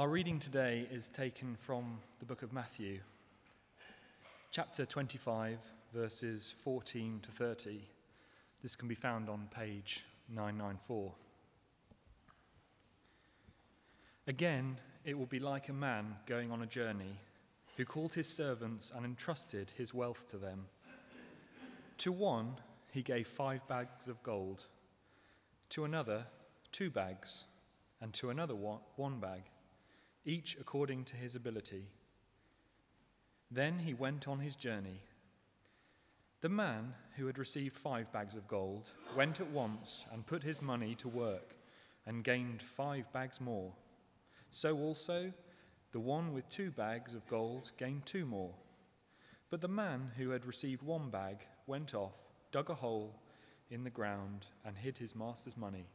Our reading today is taken from the book of Matthew, chapter 25, verses 14 to 30. This can be found on page 994. Again, it will be like a man going on a journey who called his servants and entrusted his wealth to them. To one, he gave five bags of gold, to another, two bags, and to another, one bag each according to his ability. Then he went on his journey. The man who had received five bags of gold went at once and put his money to work and gained five bags more. So also, the one with two bags of gold gained two more. But the man who had received one bag went off, dug a hole in the ground, and hid his master's money.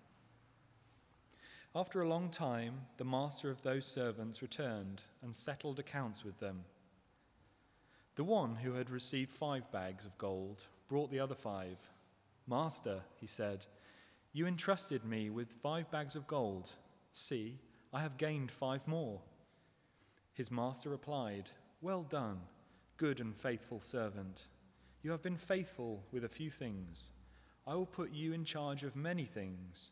After a long time, the master of those servants returned and settled accounts with them. The one who had received five bags of gold brought the other five. Master, he said, you entrusted me with five bags of gold. See, I have gained five more. His master replied, Well done, good and faithful servant. You have been faithful with a few things. I will put you in charge of many things.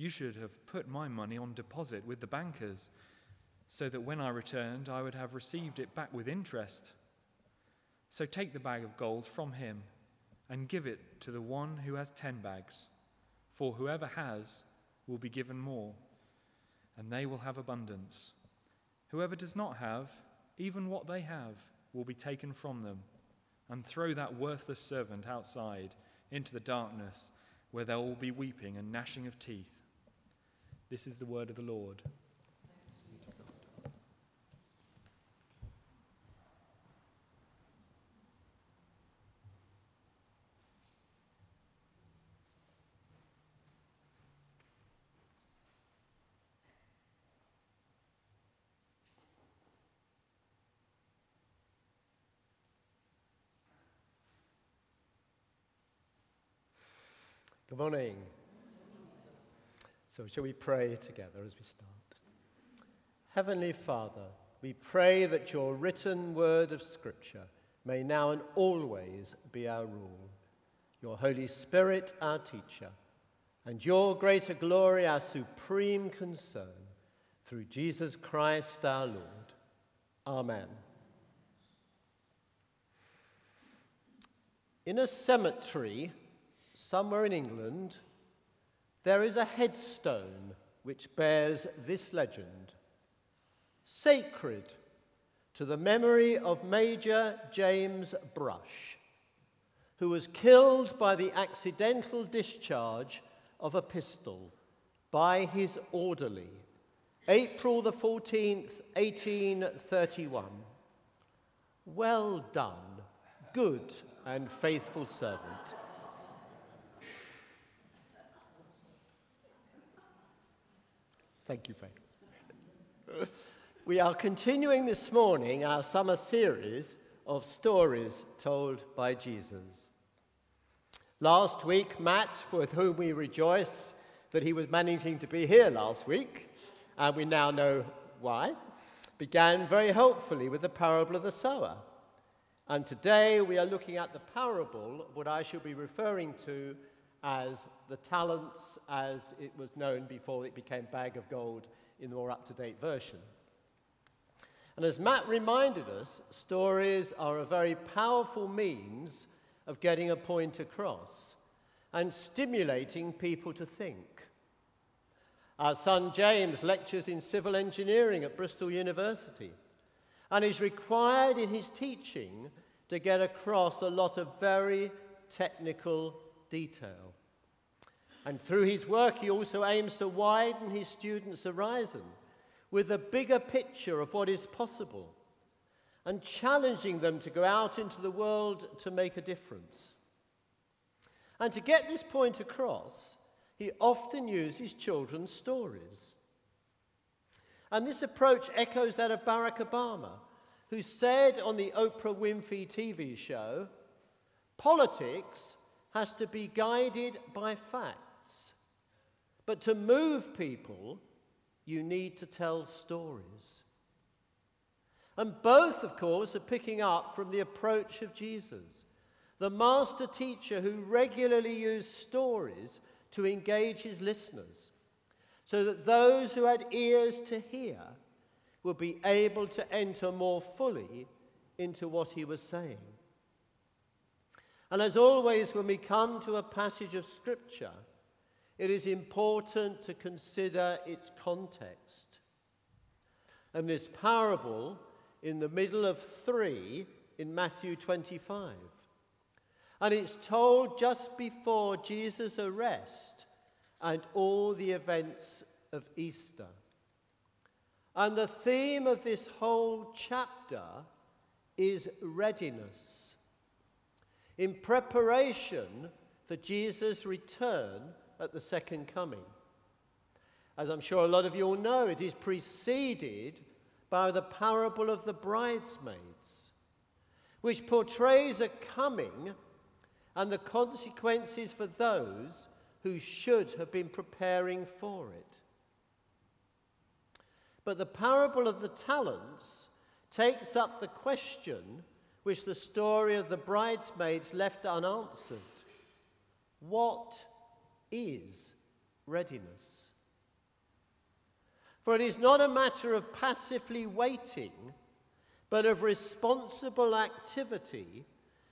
you should have put my money on deposit with the bankers, so that when I returned, I would have received it back with interest. So take the bag of gold from him and give it to the one who has ten bags. For whoever has will be given more, and they will have abundance. Whoever does not have, even what they have, will be taken from them. And throw that worthless servant outside into the darkness, where there will be weeping and gnashing of teeth. This is the word of the Lord. Good morning. So, shall we pray together as we start? Heavenly Father, we pray that your written word of Scripture may now and always be our rule, your Holy Spirit our teacher, and your greater glory our supreme concern, through Jesus Christ our Lord. Amen. In a cemetery somewhere in England, there is a headstone which bears this legend Sacred to the memory of Major James Brush, who was killed by the accidental discharge of a pistol by his orderly, April the 14th, 1831. Well done, good and faithful servant. Thank you, Faith. we are continuing this morning our summer series of stories told by Jesus. Last week, Matt, with whom we rejoice that he was managing to be here last week, and we now know why, began very helpfully with the parable of the sower. And today we are looking at the parable, what I shall be referring to as the talents as it was known before it became bag of gold in the more up to date version. And as Matt reminded us, stories are a very powerful means of getting a point across and stimulating people to think. Our son James lectures in civil engineering at Bristol University and is required in his teaching to get across a lot of very technical detail. And through his work, he also aims to widen his students' horizon with a bigger picture of what is possible and challenging them to go out into the world to make a difference. And to get this point across, he often uses children's stories. And this approach echoes that of Barack Obama, who said on the Oprah Winfrey TV show, politics has to be guided by facts. But to move people, you need to tell stories. And both, of course, are picking up from the approach of Jesus, the master teacher who regularly used stories to engage his listeners, so that those who had ears to hear would be able to enter more fully into what he was saying. And as always, when we come to a passage of Scripture, it is important to consider its context. And this parable, in the middle of three in Matthew 25. And it's told just before Jesus' arrest and all the events of Easter. And the theme of this whole chapter is readiness. In preparation for Jesus' return at the second coming. As I'm sure a lot of you all know, it is preceded by the parable of the bridesmaids, which portrays a coming and the consequences for those who should have been preparing for it. But the parable of the talents takes up the question which the story of the bridesmaids left unanswered What is readiness? For it is not a matter of passively waiting, but of responsible activity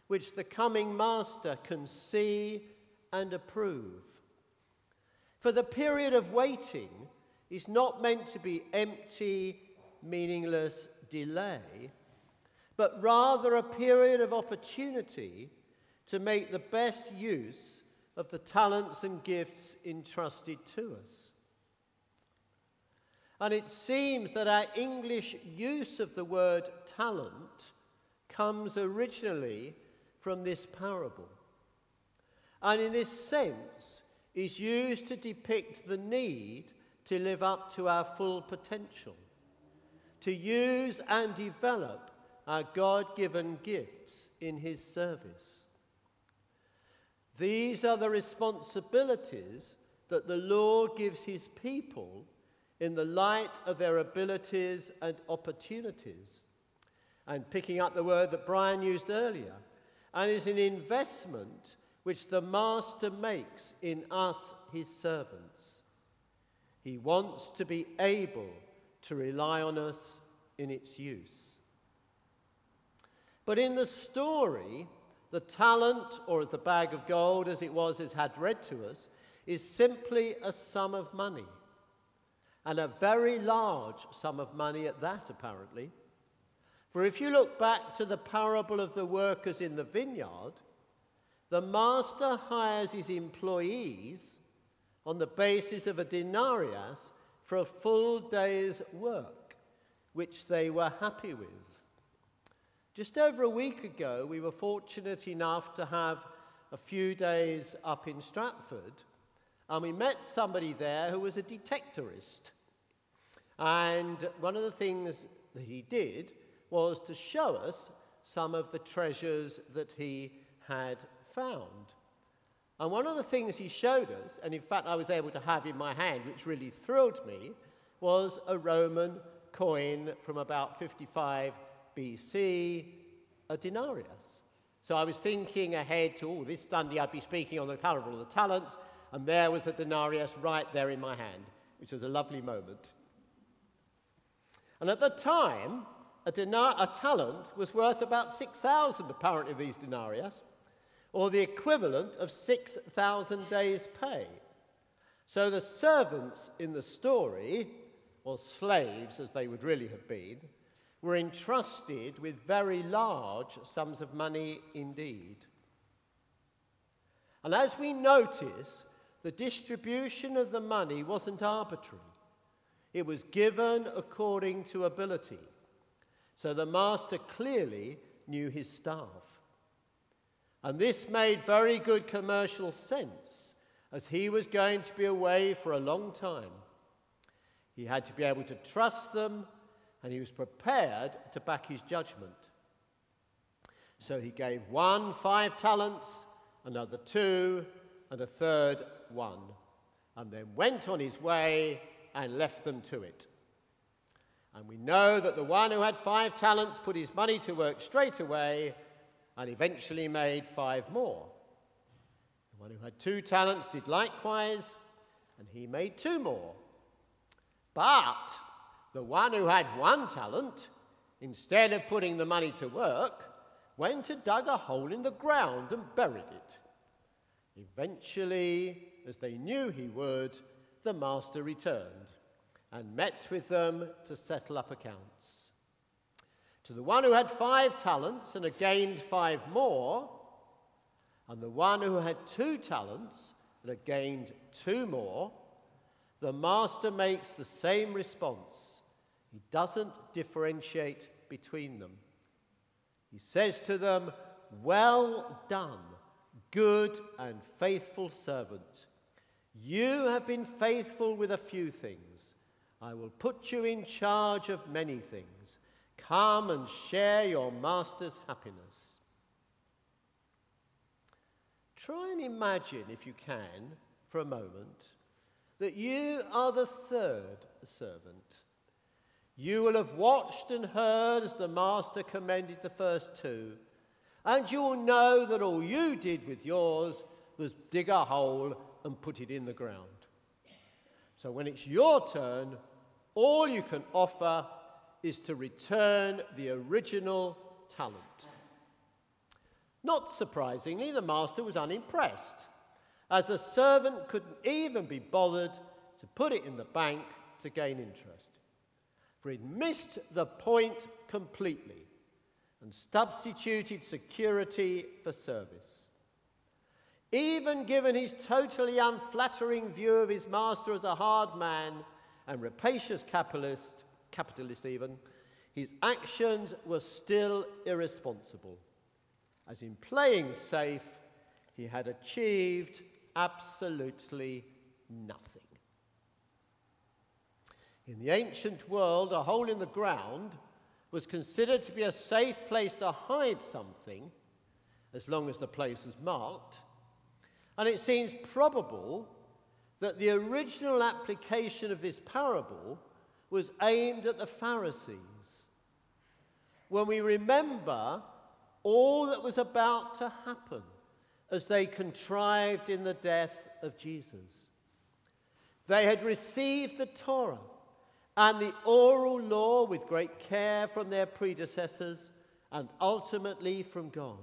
which the coming master can see and approve. For the period of waiting is not meant to be empty, meaningless delay, but rather a period of opportunity to make the best use of the talents and gifts entrusted to us. And it seems that our English use of the word talent comes originally from this parable. And in this sense, is used to depict the need to live up to our full potential, to use and develop our God given gifts in His service. These are the responsibilities that the Lord gives His people in the light of their abilities and opportunities. And picking up the word that Brian used earlier, and is an investment which the Master makes in us, his servants. He wants to be able to rely on us in its use. But in the story, the talent, or the bag of gold as it was as had read to us, is simply a sum of money. And a very large sum of money at that, apparently. For if you look back to the parable of the workers in the vineyard, the master hires his employees on the basis of a denarius for a full day's work, which they were happy with. Just over a week ago, we were fortunate enough to have a few days up in Stratford, and we met somebody there who was a detectorist. And one of the things that he did was to show us some of the treasures that he had found. And one of the things he showed us, and in fact I was able to have in my hand, which really thrilled me, was a Roman coin from about 55 BC, a denarius. So I was thinking ahead to, oh, this Sunday I'd be speaking on the parable of the talents, and there was a denarius right there in my hand, which was a lovely moment. And at the time, a, dinar- a talent was worth about 6,000 apparently these denarius, or the equivalent of 6,000 days' pay. So the servants in the story, or slaves as they would really have been, were entrusted with very large sums of money indeed. And as we notice, the distribution of the money wasn't arbitrary. It was given according to ability. So the master clearly knew his staff. And this made very good commercial sense as he was going to be away for a long time. He had to be able to trust them and he was prepared to back his judgment. So he gave one five talents, another two, and a third one, and then went on his way and left them to it. And we know that the one who had five talents put his money to work straight away and eventually made five more. The one who had two talents did likewise, and he made two more. But the one who had one talent, instead of putting the money to work, went and dug a hole in the ground and buried it. Eventually, as they knew he would, the master returned and met with them to settle up accounts. To the one who had five talents and had gained five more, and the one who had two talents and had gained two more, the master makes the same response. He doesn't differentiate between them. He says to them, Well done, good and faithful servant. You have been faithful with a few things. I will put you in charge of many things. Come and share your master's happiness. Try and imagine, if you can, for a moment, that you are the third servant. You will have watched and heard as the master commended the first two, and you will know that all you did with yours was dig a hole and put it in the ground. So when it's your turn, all you can offer is to return the original talent. Not surprisingly, the master was unimpressed, as the servant couldn't even be bothered to put it in the bank to gain interest. For he'd missed the point completely and substituted security for service. Even given his totally unflattering view of his master as a hard man and rapacious capitalist, capitalist even, his actions were still irresponsible. As in playing safe, he had achieved absolutely nothing. In the ancient world, a hole in the ground was considered to be a safe place to hide something as long as the place was marked and it seems probable that the original application of this parable was aimed at the Pharisees. When we remember all that was about to happen as they contrived in the death of Jesus. They had received the Torah and the oral law with great care from their predecessors and ultimately from God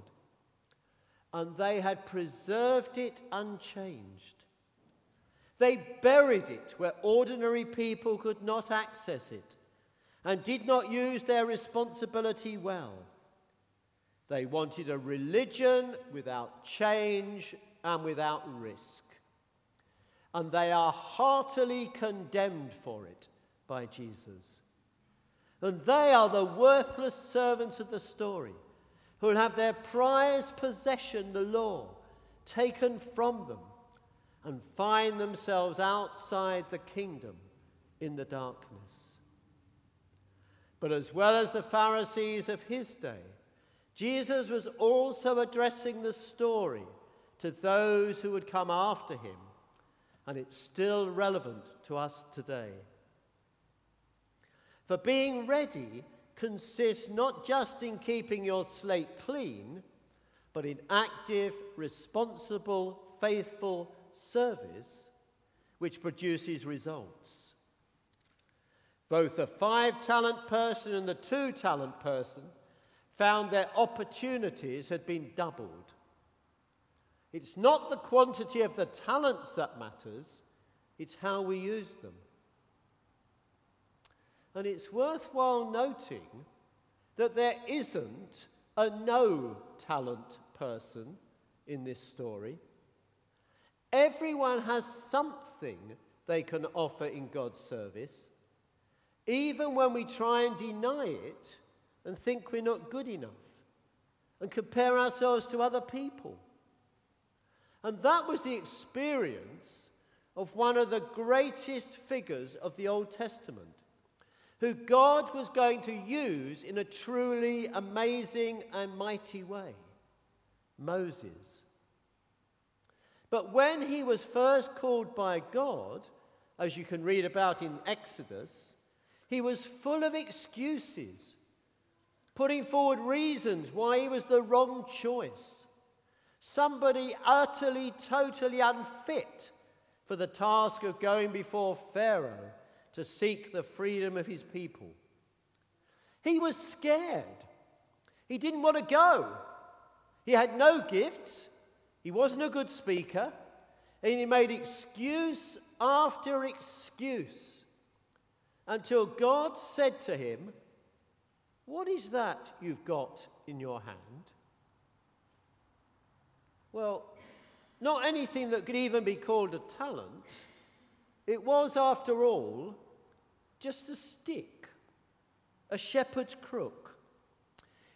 and they had preserved it unchanged. They buried it where ordinary people could not access it and did not use their responsibility well. They wanted a religion without change and without risk. And they are heartily condemned for it by Jesus. And they are the worthless servants of the story who will have their prized possession, the law, taken from them and find themselves outside the kingdom in the darkness. But as well as the Pharisees of his day, Jesus was also addressing the story to those who would come after him, and it's still relevant to us today. For being ready consists not just in keeping your slate clean, but in active, responsible, faithful service which produces results. Both the five talent person and the two talent person found their opportunities had been doubled. It's not the quantity of the talents that matters, it's how we use them. And it's worthwhile noting that there isn't a no talent person in this story. Everyone has something they can offer in God's service, even when we try and deny it and think we're not good enough and compare ourselves to other people. And that was the experience of one of the greatest figures of the Old Testament, who God was going to use in a truly amazing and mighty way Moses. But when he was first called by God, as you can read about in Exodus, he was full of excuses, putting forward reasons why he was the wrong choice. Somebody utterly, totally unfit for the task of going before Pharaoh to seek the freedom of his people. He was scared. He didn't want to go. He had no gifts. He wasn't a good speaker. And he made excuse after excuse until God said to him, What is that you've got in your hand? Well, not anything that could even be called a talent. It was, after all, just a stick, a shepherd's crook.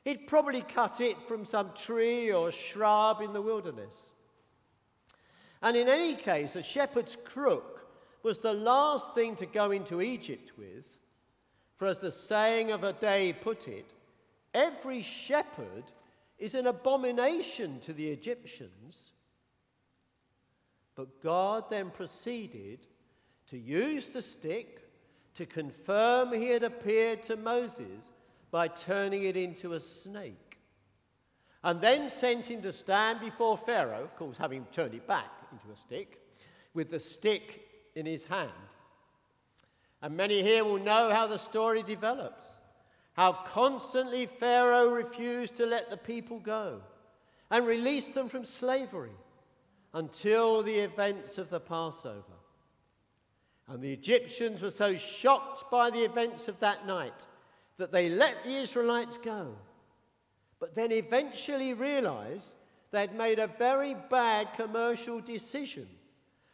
He'd probably cut it from some tree or shrub in the wilderness. And in any case, a shepherd's crook was the last thing to go into Egypt with, for as the saying of a day put it, every shepherd is an abomination to the Egyptians. But God then proceeded to use the stick to confirm he had appeared to Moses by turning it into a snake. And then sent him to stand before Pharaoh, of course, having turned it back into a stick, with the stick in his hand. And many here will know how the story develops how constantly Pharaoh refused to let the people go and release them from slavery until the events of the Passover. And the Egyptians were so shocked by the events of that night that they let the Israelites go, but then eventually realized they'd made a very bad commercial decision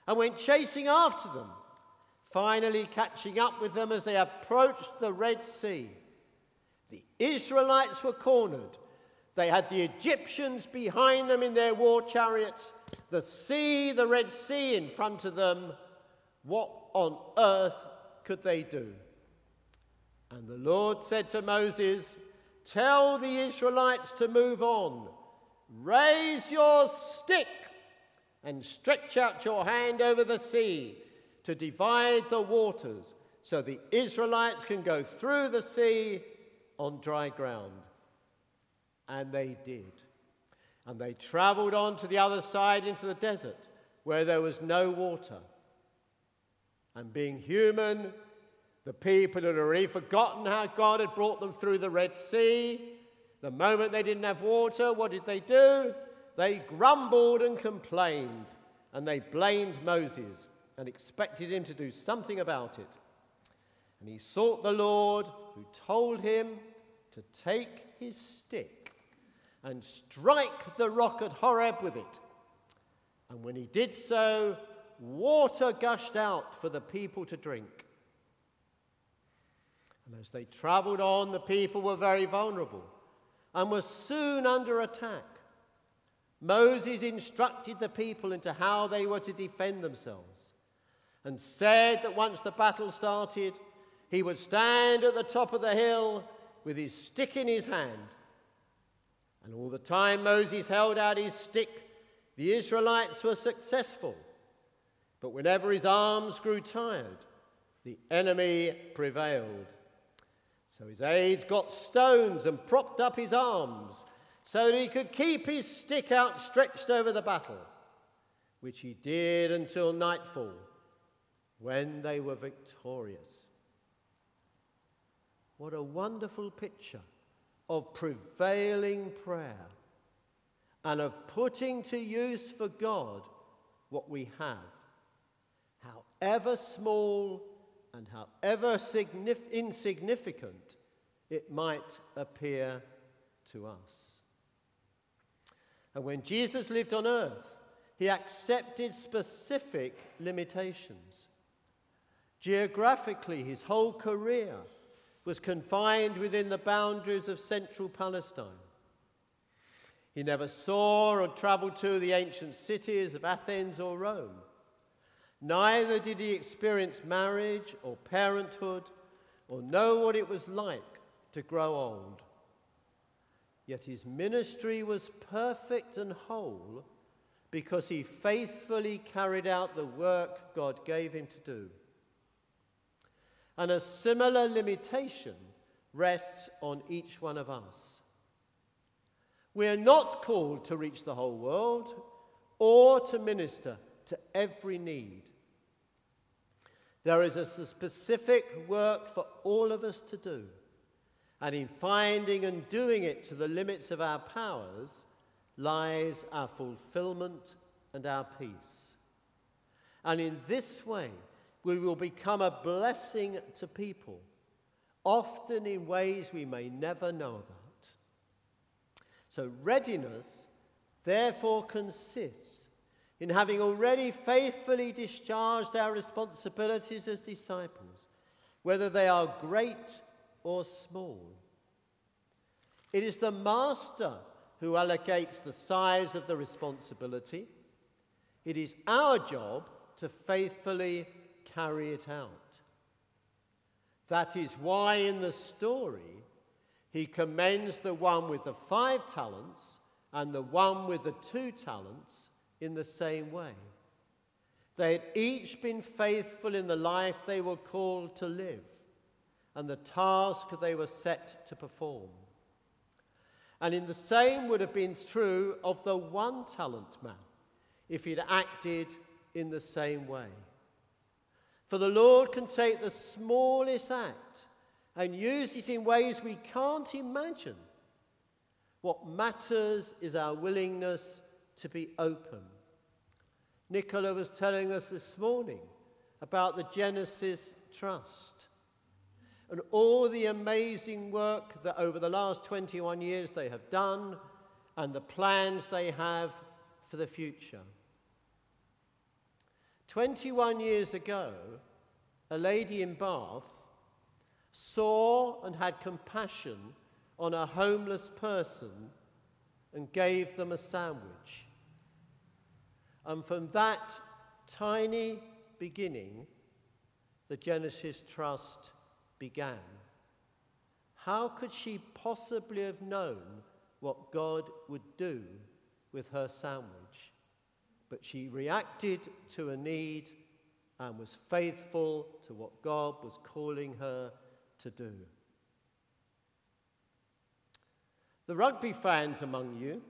and went chasing after them, finally catching up with them as they approached the Red Sea. The Israelites were cornered. They had the Egyptians behind them in their war chariots, the sea, the Red Sea in front of them. What on earth could they do? And the Lord said to Moses, Tell the Israelites to move on. Raise your stick and stretch out your hand over the sea to divide the waters so the Israelites can go through the sea on dry ground. And they did. And they traveled on to the other side into the desert where there was no water. And being human, the people had already forgotten how God had brought them through the Red Sea. The moment they didn't have water, what did they do? They grumbled and complained, and they blamed Moses and expected him to do something about it. And he sought the Lord, who told him to take his stick and strike the rock at Horeb with it. And when he did so, water gushed out for the people to drink. And as they traveled on, the people were very vulnerable and were soon under attack. Moses instructed the people into how they were to defend themselves and said that once the battle started, he would stand at the top of the hill with his stick in his hand. And all the time Moses held out his stick, the Israelites were successful. But whenever his arms grew tired, the enemy prevailed. So his aides got stones and propped up his arms so that he could keep his stick outstretched over the battle, which he did until nightfall, when they were victorious. What a wonderful picture of prevailing prayer and of putting to use for God what we have, however small and however signif- insignificant it might appear to us. And when Jesus lived on earth, he accepted specific limitations. Geographically, his whole career was confined within the boundaries of central Palestine. He never saw or traveled to the ancient cities of Athens or Rome. Neither did he experience marriage or parenthood or know what it was like to grow old. Yet his ministry was perfect and whole because he faithfully carried out the work God gave him to do. And a similar limitation rests on each one of us. We are not called to reach the whole world or to minister to every need. There is a specific work for all of us to do, and in finding and doing it to the limits of our powers lies our fulfillment and our peace. And in this way, we will become a blessing to people, often in ways we may never know about. So, readiness therefore consists in having already faithfully discharged our responsibilities as disciples, whether they are great or small. It is the master who allocates the size of the responsibility. It is our job to faithfully carry it out. That is why in the story he commends the one with the five talents and the one with the two talents in the same way. They had each been faithful in the life they were called to live and the task they were set to perform. And in the same would have been true of the one talent man if he'd acted in the same way. For the Lord can take the smallest act and use it in ways we can't imagine. What matters is our willingness to be open. Nicola was telling us this morning about the Genesis Trust and all the amazing work that over the last 21 years they have done and the plans they have for the future. 21 years ago, a lady in Bath saw and had compassion on a homeless person and gave them a sandwich. And from that tiny beginning, the Genesis Trust began. How could she possibly have known what God would do with her sandwich? But she reacted to a need and was faithful to what God was calling her to do. The rugby fans among you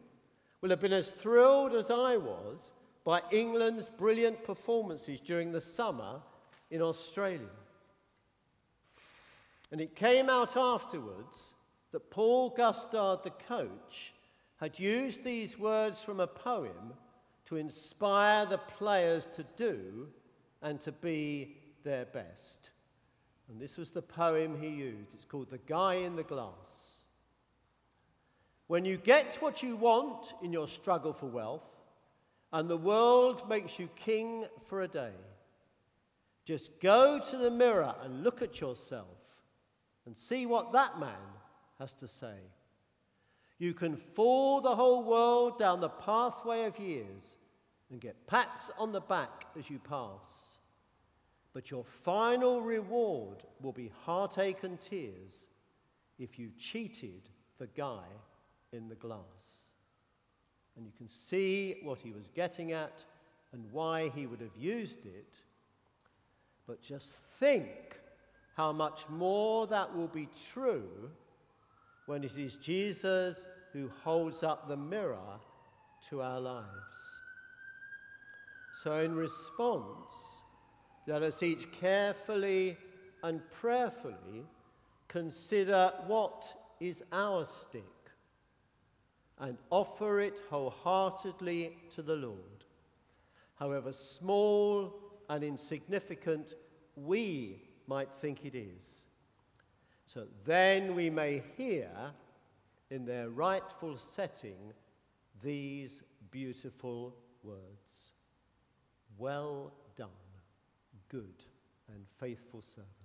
will have been as thrilled as I was by England's brilliant performances during the summer in Australia. And it came out afterwards that Paul Gustard, the coach, had used these words from a poem to inspire the players to do and to be their best. And this was the poem he used. It's called The Guy in the Glass. When you get what you want in your struggle for wealth, and the world makes you king for a day, just go to the mirror and look at yourself and see what that man has to say. You can fool the whole world down the pathway of years and get pats on the back as you pass. But your final reward will be heartache and tears if you cheated the guy in the glass. And you can see what he was getting at and why he would have used it. But just think how much more that will be true when it is Jesus who holds up the mirror to our lives. So, in response, let us each carefully and prayerfully consider what is our stick and offer it wholeheartedly to the Lord. However small and insignificant we might think it is. So then we may hear in their rightful setting these beautiful words Well done, good and faithful servant.